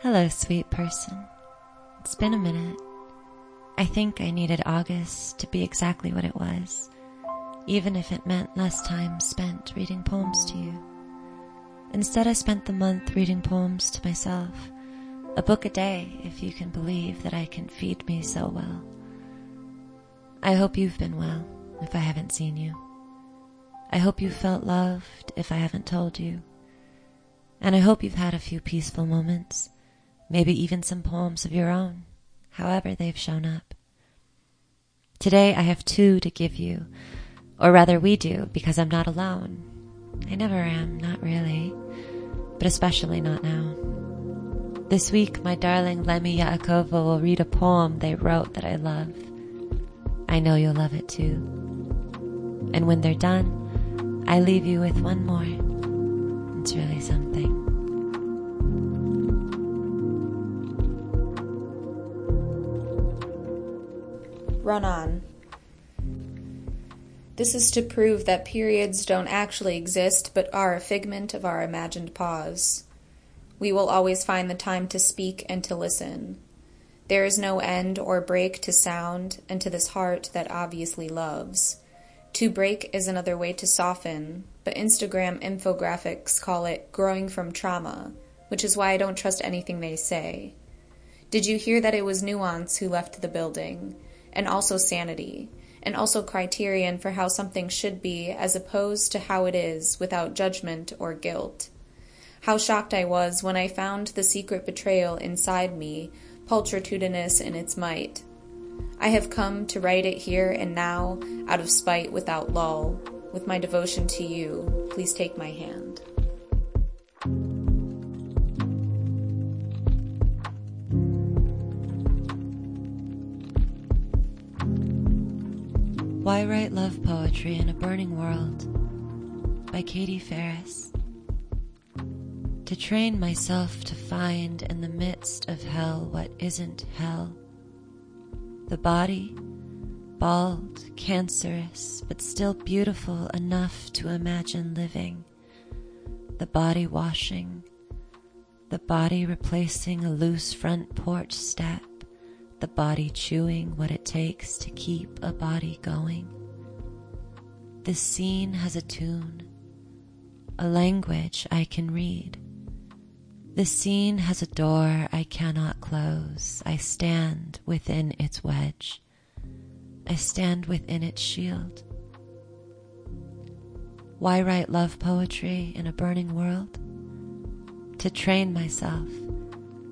Hello, sweet person. It's been a minute. I think I needed August to be exactly what it was, even if it meant less time spent reading poems to you. Instead, I spent the month reading poems to myself, a book a day, if you can believe that I can feed me so well. I hope you've been well, if I haven't seen you. I hope you felt loved, if I haven't told you. And I hope you've had a few peaceful moments maybe even some poems of your own, however they've shown up. Today I have two to give you, or rather we do, because I'm not alone. I never am, not really, but especially not now. This week, my darling Lemmy Yaakova will read a poem they wrote that I love. I know you'll love it too. And when they're done, I leave you with one more. It's really something. Run on. This is to prove that periods don't actually exist but are a figment of our imagined pause. We will always find the time to speak and to listen. There is no end or break to sound and to this heart that obviously loves. To break is another way to soften, but Instagram infographics call it growing from trauma, which is why I don't trust anything they say. Did you hear that it was Nuance who left the building? And also sanity, and also criterion for how something should be as opposed to how it is without judgment or guilt. How shocked I was when I found the secret betrayal inside me, pulchritudinous in its might. I have come to write it here and now, out of spite without lull. With my devotion to you, please take my hand. Why Write Love Poetry in a Burning World by Katie Farris. To train myself to find in the midst of hell what isn't hell. The body, bald, cancerous, but still beautiful enough to imagine living. The body washing, the body replacing a loose front porch step the body chewing what it takes to keep a body going. This scene has a tune, a language I can read. This scene has a door I cannot close. I stand within its wedge. I stand within its shield. Why write love poetry in a burning world? To train myself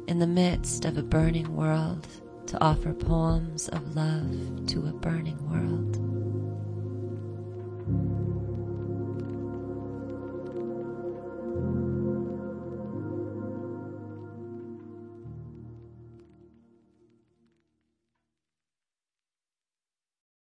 in the midst of a burning world to offer poems of love to a burning world.